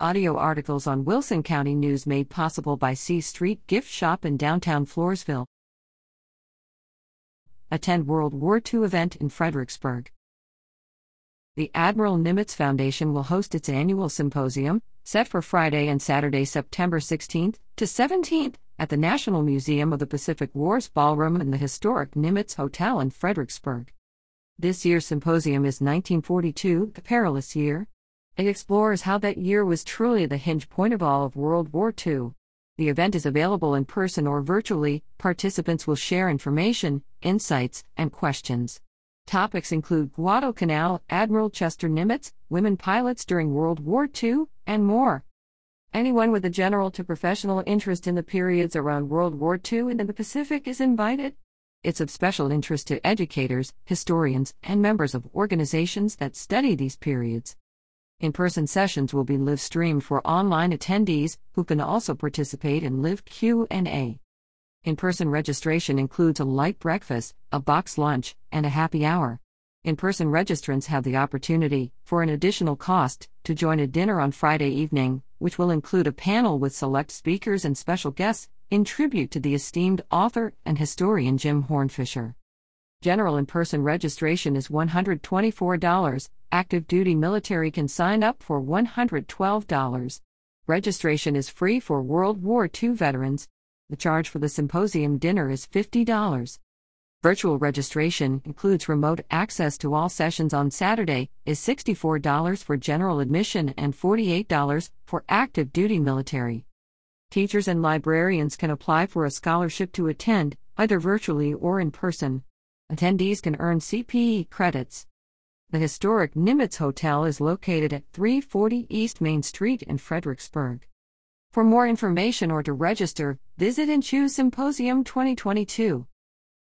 Audio articles on Wilson County News made possible by C Street Gift Shop in downtown Floresville. Attend World War II event in Fredericksburg. The Admiral Nimitz Foundation will host its annual symposium, set for Friday and Saturday, September 16th to 17th, at the National Museum of the Pacific Wars Ballroom in the historic Nimitz Hotel in Fredericksburg. This year's symposium is 1942, the perilous year. It explores how that year was truly the hinge point of all of World War II. The event is available in person or virtually. Participants will share information, insights, and questions. Topics include Guadalcanal, Admiral Chester Nimitz, women pilots during World War II, and more. Anyone with a general to professional interest in the periods around World War II and in the Pacific is invited. It's of special interest to educators, historians, and members of organizations that study these periods. In-person sessions will be live streamed for online attendees who can also participate in live Q&A. In-person registration includes a light breakfast, a box lunch, and a happy hour. In-person registrants have the opportunity, for an additional cost, to join a dinner on Friday evening, which will include a panel with select speakers and special guests in tribute to the esteemed author and historian Jim Hornfischer. General in-person registration is $124. Active duty military can sign up for $112. Registration is free for World War II veterans, the charge for the symposium dinner is $50. Virtual registration includes remote access to all sessions on Saturday, is $64 for general admission and $48 for active duty military. Teachers and librarians can apply for a scholarship to attend, either virtually or in person. Attendees can earn CPE credits. The historic Nimitz Hotel is located at 340 East Main Street in Fredericksburg. For more information or to register, visit and choose Symposium 2022.